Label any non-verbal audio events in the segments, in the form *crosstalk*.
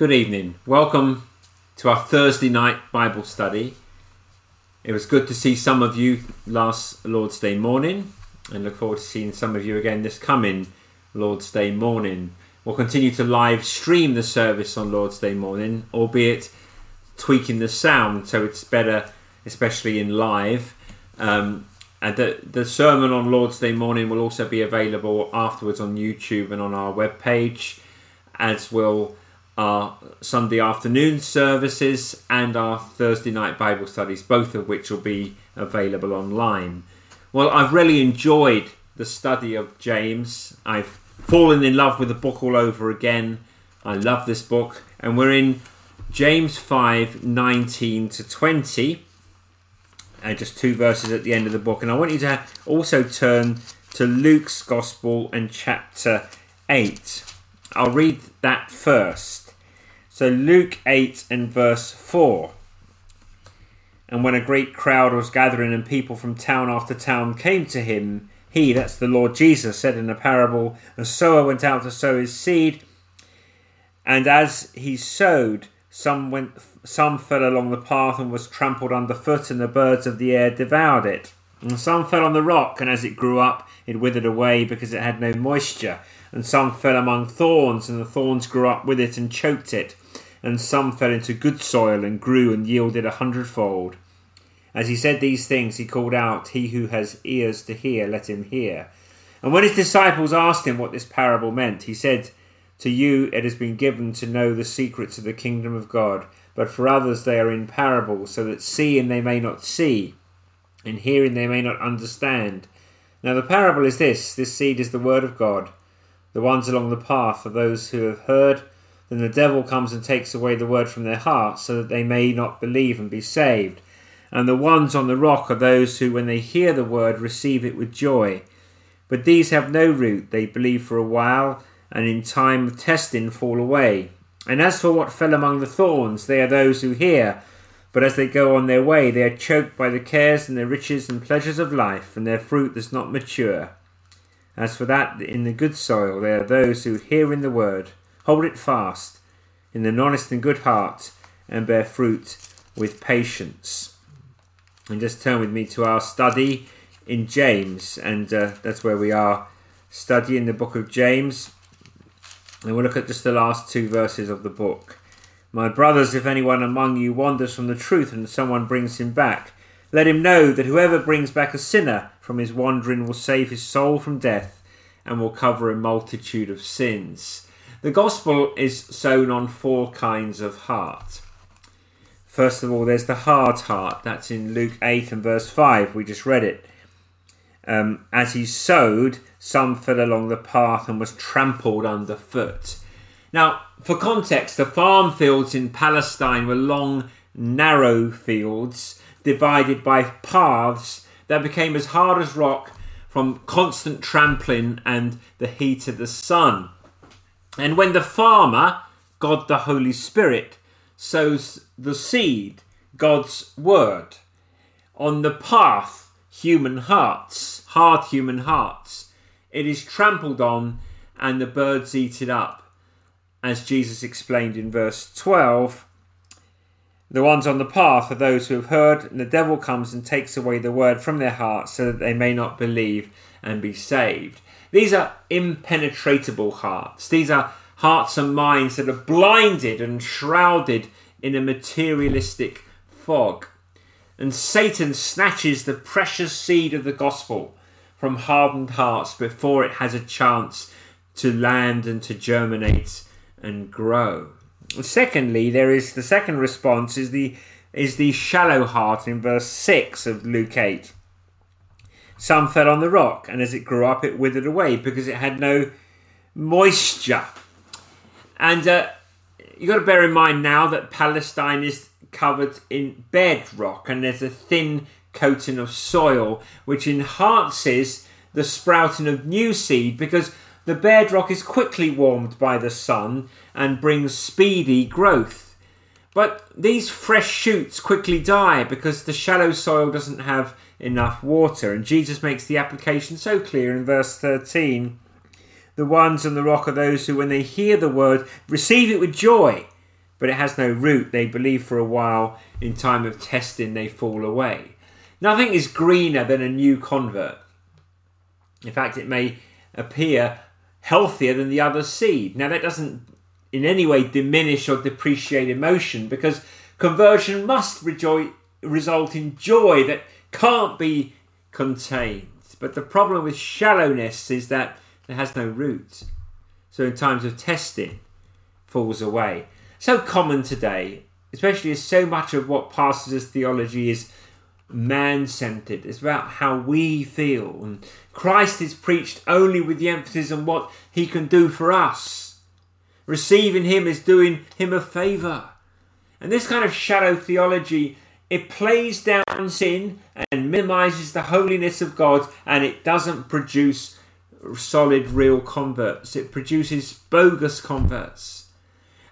Good evening. Welcome to our Thursday night Bible study. It was good to see some of you last Lord's Day morning and look forward to seeing some of you again this coming Lord's Day morning. We'll continue to live stream the service on Lord's Day morning, albeit tweaking the sound so it's better, especially in live. Um, and the, the sermon on Lord's Day morning will also be available afterwards on YouTube and on our webpage, as will our Sunday afternoon services and our Thursday night Bible studies, both of which will be available online. Well, I've really enjoyed the study of James. I've fallen in love with the book all over again. I love this book, and we're in James 5 19 to 20, and just two verses at the end of the book. And I want you to also turn to Luke's Gospel and chapter 8. I'll read that first. So Luke 8 and verse 4. And when a great crowd was gathering and people from town after town came to him, he, that's the Lord Jesus, said in a parable, A sower went out to sow his seed, and as he sowed, some went some fell along the path and was trampled underfoot, and the birds of the air devoured it. And some fell on the rock, and as it grew up, it withered away because it had no moisture. And some fell among thorns, and the thorns grew up with it and choked it and some fell into good soil and grew and yielded a hundredfold. As he said these things, he called out, He who has ears to hear, let him hear. And when his disciples asked him what this parable meant, he said, To you it has been given to know the secrets of the kingdom of God, but for others they are in parables, so that seeing they may not see, and hearing they may not understand. Now the parable is this this seed is the word of God. The ones along the path are those who have heard then the devil comes and takes away the word from their hearts, so that they may not believe and be saved. And the ones on the rock are those who, when they hear the word, receive it with joy. But these have no root, they believe for a while, and in time of testing fall away. And as for what fell among the thorns, they are those who hear, but as they go on their way, they are choked by the cares and the riches and pleasures of life, and their fruit does not mature. As for that in the good soil, they are those who hear in the word Hold it fast in an honest and good heart and bear fruit with patience. And just turn with me to our study in James, and uh, that's where we are studying the book of James. And we'll look at just the last two verses of the book. My brothers, if anyone among you wanders from the truth and someone brings him back, let him know that whoever brings back a sinner from his wandering will save his soul from death and will cover a multitude of sins. The gospel is sown on four kinds of heart. First of all, there's the hard heart. That's in Luke 8 and verse 5. We just read it. Um, as he sowed, some fell along the path and was trampled underfoot. Now, for context, the farm fields in Palestine were long, narrow fields divided by paths that became as hard as rock from constant trampling and the heat of the sun. And when the farmer, God the Holy Spirit, sows the seed, God's word, on the path, human hearts, hard human hearts, it is trampled on and the birds eat it up. As Jesus explained in verse 12, the ones on the path are those who have heard, and the devil comes and takes away the word from their hearts so that they may not believe and be saved. These are impenetrable hearts. These are hearts and minds that are blinded and shrouded in a materialistic fog. And Satan snatches the precious seed of the gospel from hardened hearts before it has a chance to land and to germinate and grow. Secondly, there is the second response is the is the shallow heart in verse 6 of Luke 8. Some fell on the rock, and as it grew up, it withered away because it had no moisture. And uh, you've got to bear in mind now that Palestine is covered in bedrock, and there's a thin coating of soil which enhances the sprouting of new seed because the bedrock is quickly warmed by the sun and brings speedy growth. But these fresh shoots quickly die because the shallow soil doesn't have enough water. And Jesus makes the application so clear in verse 13. The ones on the rock are those who, when they hear the word, receive it with joy, but it has no root. They believe for a while, in time of testing, they fall away. Nothing is greener than a new convert. In fact, it may appear healthier than the other seed. Now, that doesn't in any way diminish or depreciate emotion because conversion must result in joy that can't be contained. But the problem with shallowness is that it has no root. So, in times of testing, falls away. So common today, especially as so much of what passes as theology is man centered. It's about how we feel. And Christ is preached only with the emphasis on what he can do for us. Receiving him is doing him a favour. And this kind of shallow theology, it plays down sin and minimizes the holiness of God and it doesn't produce solid, real converts. It produces bogus converts.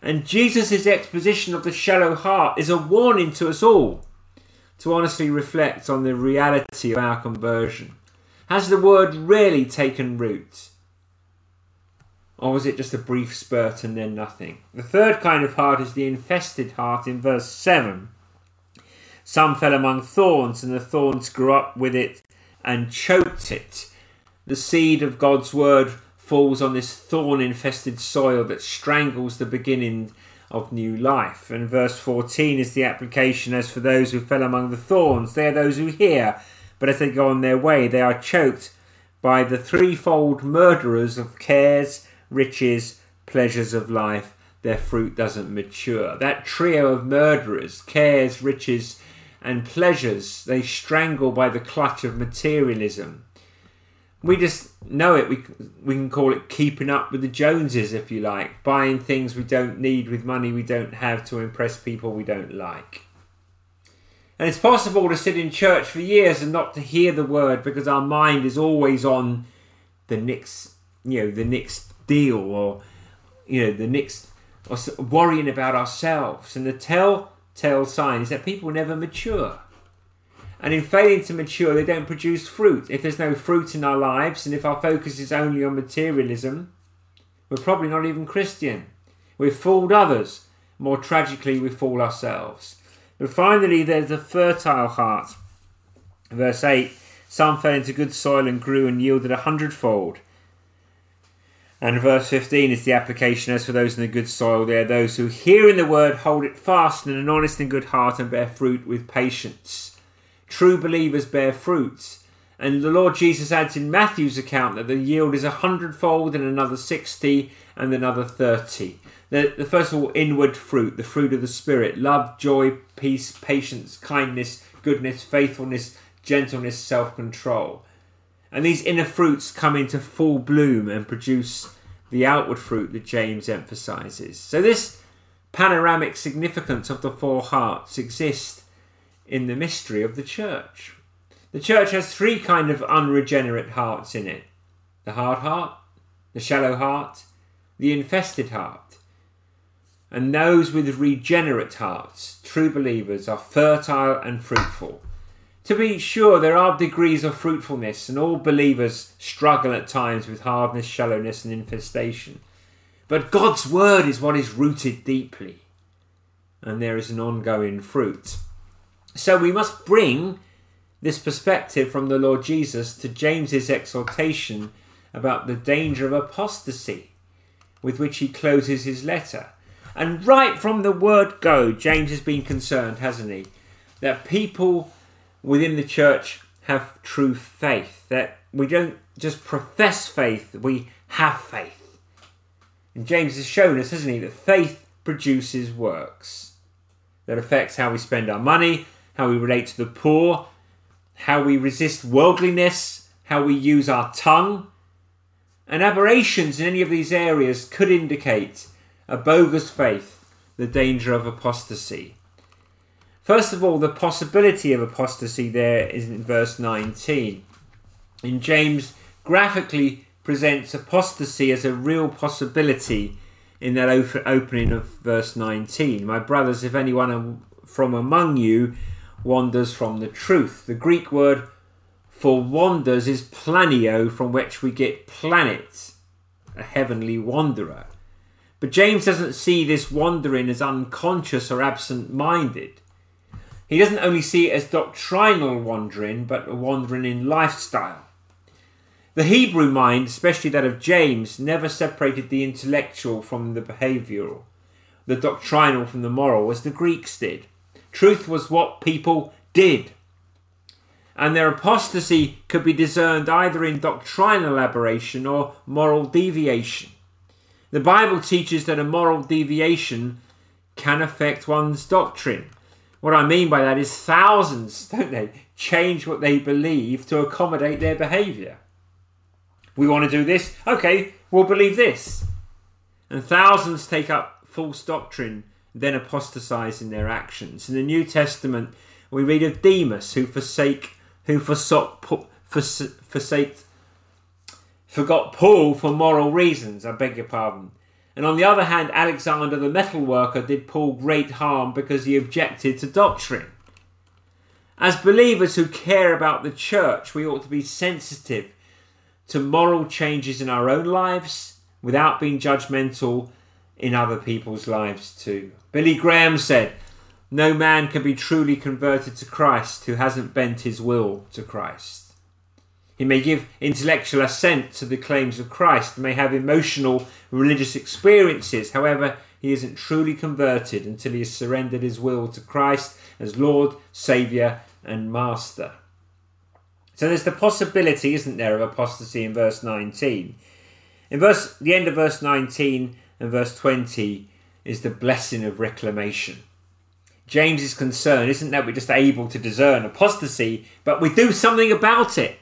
And Jesus' exposition of the shallow heart is a warning to us all to honestly reflect on the reality of our conversion. Has the word really taken root? Or was it just a brief spurt and then nothing? The third kind of heart is the infested heart in verse 7. Some fell among thorns, and the thorns grew up with it and choked it. The seed of God's word falls on this thorn infested soil that strangles the beginning of new life. And verse 14 is the application as for those who fell among the thorns, they are those who hear, but as they go on their way, they are choked by the threefold murderers of cares, riches, pleasures of life. Their fruit doesn't mature. That trio of murderers, cares, riches, and pleasures, they strangle by the clutch of materialism we just know it. We we can call it keeping up with the Joneses, if you like, buying things we don't need with money we don't have to impress people we don't like. And it's possible to sit in church for years and not to hear the word because our mind is always on the next, you know, the next deal or you know the next or worrying about ourselves. And the telltale sign is that people never mature. And in failing to mature, they don't produce fruit. If there's no fruit in our lives, and if our focus is only on materialism, we're probably not even Christian. We've fooled others. More tragically, we fool ourselves. But finally, there's the fertile heart. Verse 8 Some fell into good soil and grew and yielded a hundredfold. And verse 15 is the application as for those in the good soil, they are those who, hearing the word, hold it fast in an honest and good heart and bear fruit with patience. True believers bear fruit. And the Lord Jesus adds in Matthew's account that the yield is a hundredfold and another sixty and another thirty. The, the first of all, inward fruit, the fruit of the Spirit love, joy, peace, patience, kindness, goodness, faithfulness, gentleness, self control. And these inner fruits come into full bloom and produce the outward fruit that James emphasizes. So, this panoramic significance of the four hearts exists in the mystery of the church. The church has three kind of unregenerate hearts in it the hard heart, the shallow heart, the infested heart. And those with regenerate hearts, true believers, are fertile and fruitful. To be sure, there are degrees of fruitfulness, and all believers struggle at times with hardness, shallowness, and infestation. But God's word is what is rooted deeply, and there is an ongoing fruit. So we must bring this perspective from the Lord Jesus to James's exhortation about the danger of apostasy with which he closes his letter. And right from the word go, James has been concerned, hasn't he? That people within the church have true faith, that we don't just profess faith, we have faith. And James has shown us, hasn't he, that faith produces works that affects how we spend our money, how we relate to the poor, how we resist worldliness, how we use our tongue. And aberrations in any of these areas could indicate a bogus faith, the danger of apostasy. First of all, the possibility of apostasy there is in verse 19. In James graphically presents apostasy as a real possibility in that opening of verse 19. My brothers, if anyone from among you wanders from the truth. The Greek word for wanders is planio, from which we get planet, a heavenly wanderer. But James doesn't see this wandering as unconscious or absent minded. He doesn't only see it as doctrinal wandering, but a wandering in lifestyle. The Hebrew mind, especially that of James, never separated the intellectual from the behavioural, the doctrinal from the moral, as the Greeks did. Truth was what people did. And their apostasy could be discerned either in doctrinal aberration or moral deviation. The Bible teaches that a moral deviation can affect one's doctrine. What I mean by that is thousands, *laughs* don't they, change what they believe to accommodate their behaviour. We want to do this, okay, we'll believe this. And thousands take up false doctrine, then apostatize in their actions. In the New Testament, we read of Demas who forsake, who forsook, forsake, forgot Paul for moral reasons. I beg your pardon. And on the other hand, Alexander the metalworker did Paul great harm because he objected to doctrine. As believers who care about the church, we ought to be sensitive to moral changes in our own lives without being judgmental in other people's lives too. Billy Graham said, No man can be truly converted to Christ who hasn't bent his will to Christ. He may give intellectual assent to the claims of Christ, may have emotional religious experiences. However, he isn't truly converted until he has surrendered his will to Christ as Lord, Saviour, and Master. So there's the possibility, isn't there, of apostasy in verse 19. In verse the end of verse 19 and verse 20 is the blessing of reclamation. James's concern isn't that we're just able to discern apostasy, but we do something about it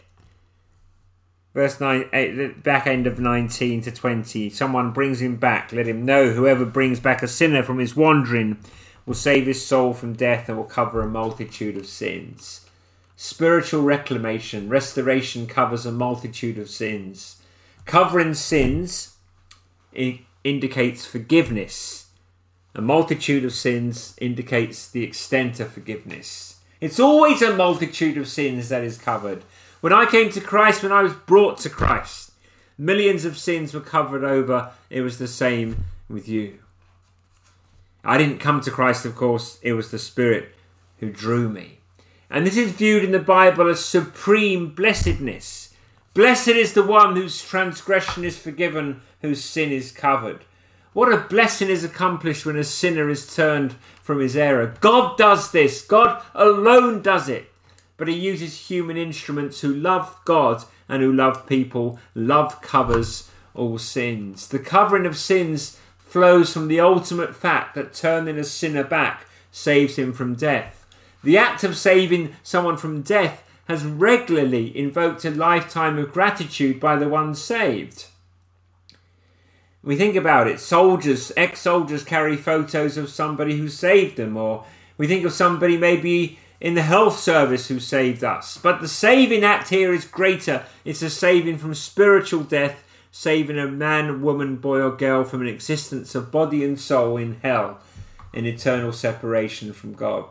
verse 9 eight, back end of 19 to 20 someone brings him back. Let him know whoever brings back a sinner from his wandering will save his soul from death and will cover a multitude of sins. Spiritual reclamation restoration covers a multitude of sins. Covering sins indicates forgiveness. A multitude of sins indicates the extent of forgiveness. It's always a multitude of sins that is covered when I came to Christ, when I was brought to Christ, millions of sins were covered over. It was the same with you. I didn't come to Christ, of course, it was the Spirit who drew me. And this is viewed in the Bible as supreme blessedness. Blessed is the one whose transgression is forgiven, whose sin is covered. What a blessing is accomplished when a sinner is turned from his error. God does this, God alone does it but he uses human instruments who love God and who love people. Love covers all sins. The covering of sins flows from the ultimate fact that turning a sinner back saves him from death. The act of saving someone from death has regularly invoked a lifetime of gratitude by the one saved. We think about it soldiers, ex soldiers carry photos of somebody who saved them, or we think of somebody maybe in the health service who saved us. But the saving act here is greater. It's a saving from spiritual death, saving a man, woman, boy, or girl from an existence of body and soul in hell, in eternal separation from God.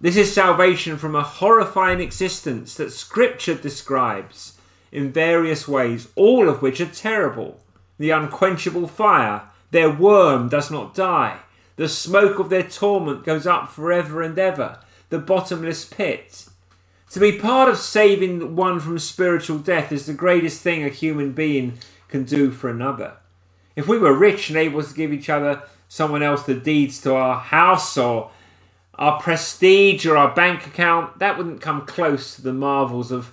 This is salvation from a horrifying existence that Scripture describes in various ways, all of which are terrible. The unquenchable fire, their worm does not die, the smoke of their torment goes up forever and ever the bottomless pit. To be part of saving one from spiritual death is the greatest thing a human being can do for another. If we were rich and able to give each other, someone else, the deeds to our house or our prestige or our bank account, that wouldn't come close to the marvels of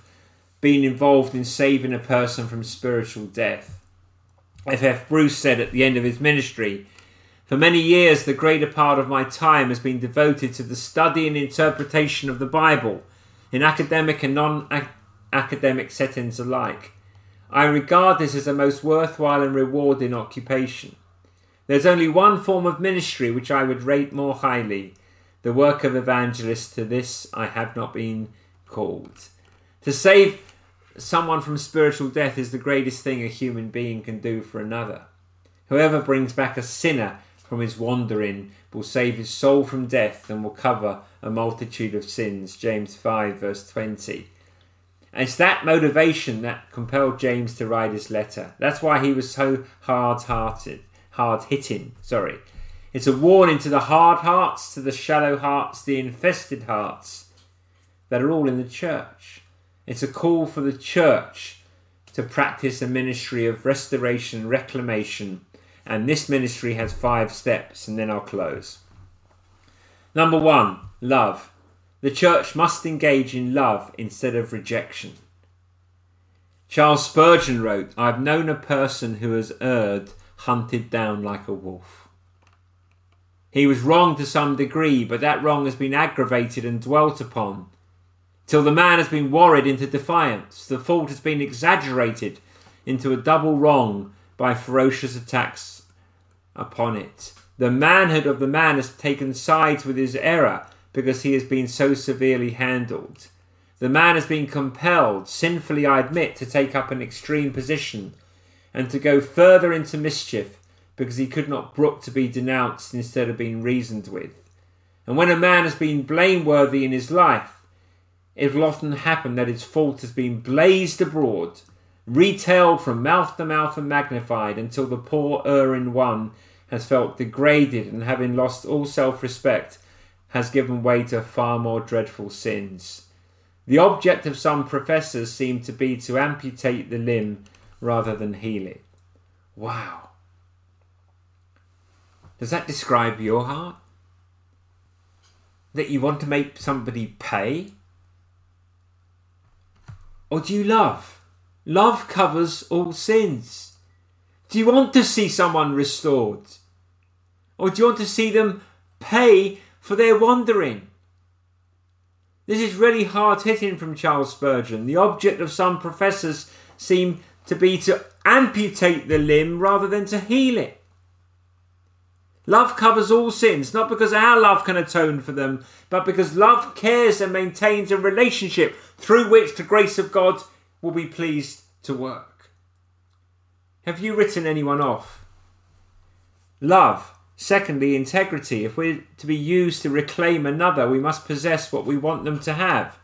being involved in saving a person from spiritual death. F. F. Bruce said at the end of his ministry, for many years, the greater part of my time has been devoted to the study and interpretation of the Bible in academic and non academic settings alike. I regard this as a most worthwhile and rewarding occupation. There's only one form of ministry which I would rate more highly the work of evangelist. To this I have not been called. To save someone from spiritual death is the greatest thing a human being can do for another. Whoever brings back a sinner from his wandering, will save his soul from death, and will cover a multitude of sins. James 5, verse 20. And it's that motivation that compelled James to write his letter. That's why he was so hard hearted. hard hitting. Sorry. It's a warning to the hard hearts, to the shallow hearts, the infested hearts that are all in the church. It's a call for the church to practice a ministry of restoration, reclamation, and this ministry has five steps, and then I'll close. Number one, love. The church must engage in love instead of rejection. Charles Spurgeon wrote, I've known a person who has erred hunted down like a wolf. He was wrong to some degree, but that wrong has been aggravated and dwelt upon till the man has been worried into defiance. The fault has been exaggerated into a double wrong by ferocious attacks upon it. The manhood of the man has taken sides with his error because he has been so severely handled. The man has been compelled, sinfully I admit, to take up an extreme position and to go further into mischief because he could not brook to be denounced instead of being reasoned with. And when a man has been blameworthy in his life, it will often happen that his fault has been blazed abroad, retailed from mouth to mouth and magnified until the poor erring one has felt degraded and having lost all self respect has given way to far more dreadful sins. The object of some professors seemed to be to amputate the limb rather than heal it. Wow. Does that describe your heart? That you want to make somebody pay? Or do you love? Love covers all sins. Do you want to see someone restored? Or do you want to see them pay for their wandering? This is really hard hitting from Charles Spurgeon. The object of some professors seem to be to amputate the limb rather than to heal it. Love covers all sins, not because our love can atone for them, but because love cares and maintains a relationship through which the grace of God will be pleased to work. Have you written anyone off? Love. Secondly, integrity. If we're to be used to reclaim another, we must possess what we want them to have.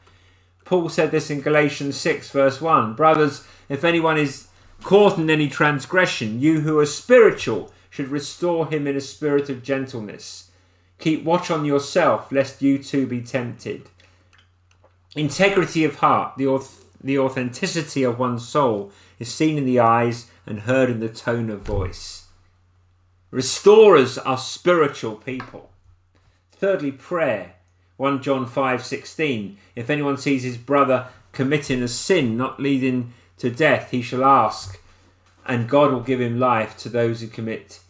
Paul said this in Galatians 6, verse 1 Brothers, if anyone is caught in any transgression, you who are spiritual, should restore him in a spirit of gentleness. Keep watch on yourself, lest you too be tempted. Integrity of heart, the, the authenticity of one's soul, is seen in the eyes and heard in the tone of voice. Restorers are spiritual people. Thirdly, prayer. 1 John 5:16 If anyone sees his brother committing a sin not leading to death he shall ask and God will give him life to those who commit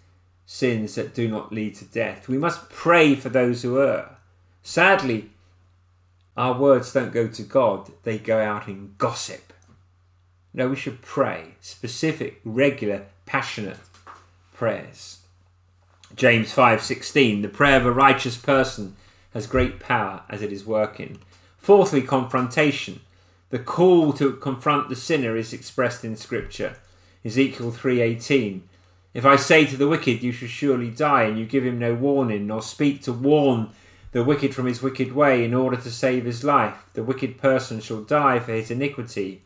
sins that do not lead to death. We must pray for those who err. Sadly, our words don't go to God, they go out in gossip. No, we should pray specific, regular, passionate prayers. James 5:16 The prayer of a righteous person has great power as it is working. Fourthly, confrontation. The call to confront the sinner is expressed in scripture. Ezekiel 3:18 If I say to the wicked you shall surely die and you give him no warning nor speak to warn the wicked from his wicked way in order to save his life. The wicked person shall die for his iniquity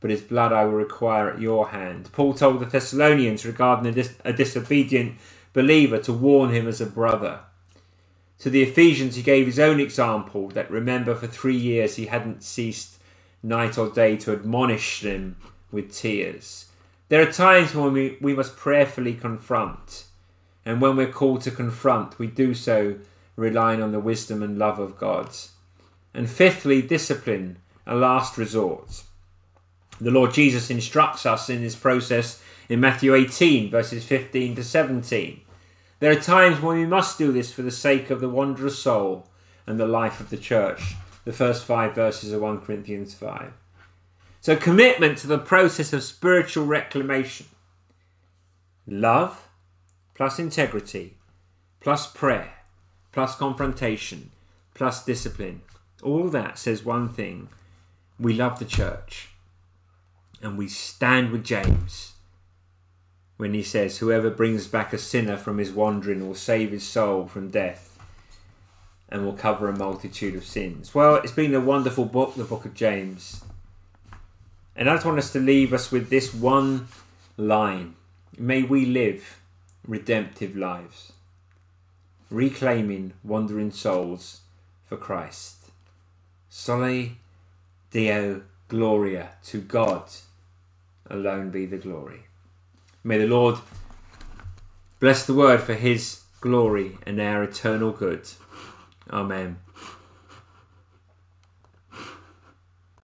but his blood I will require at your hand. Paul told the Thessalonians regarding a, dis- a disobedient believer to warn him as a brother. To the Ephesians he gave his own example that remember for 3 years he hadn't ceased night or day to admonish them with tears. There are times when we, we must prayerfully confront, and when we're called to confront, we do so relying on the wisdom and love of God. And fifthly, discipline, a last resort. The Lord Jesus instructs us in this process in Matthew 18, verses 15 to 17. There are times when we must do this for the sake of the wanderer's soul and the life of the church. The first five verses of 1 Corinthians 5. So, commitment to the process of spiritual reclamation. Love plus integrity plus prayer plus confrontation plus discipline. All that says one thing we love the church. And we stand with James when he says, Whoever brings back a sinner from his wandering will save his soul from death and will cover a multitude of sins. Well, it's been a wonderful book, the book of James. And I just want us to leave us with this one line May we live redemptive lives, reclaiming wandering souls for Christ. Soli Deo Gloria, to God alone be the glory. May the Lord bless the word for his glory and our eternal good. Amen.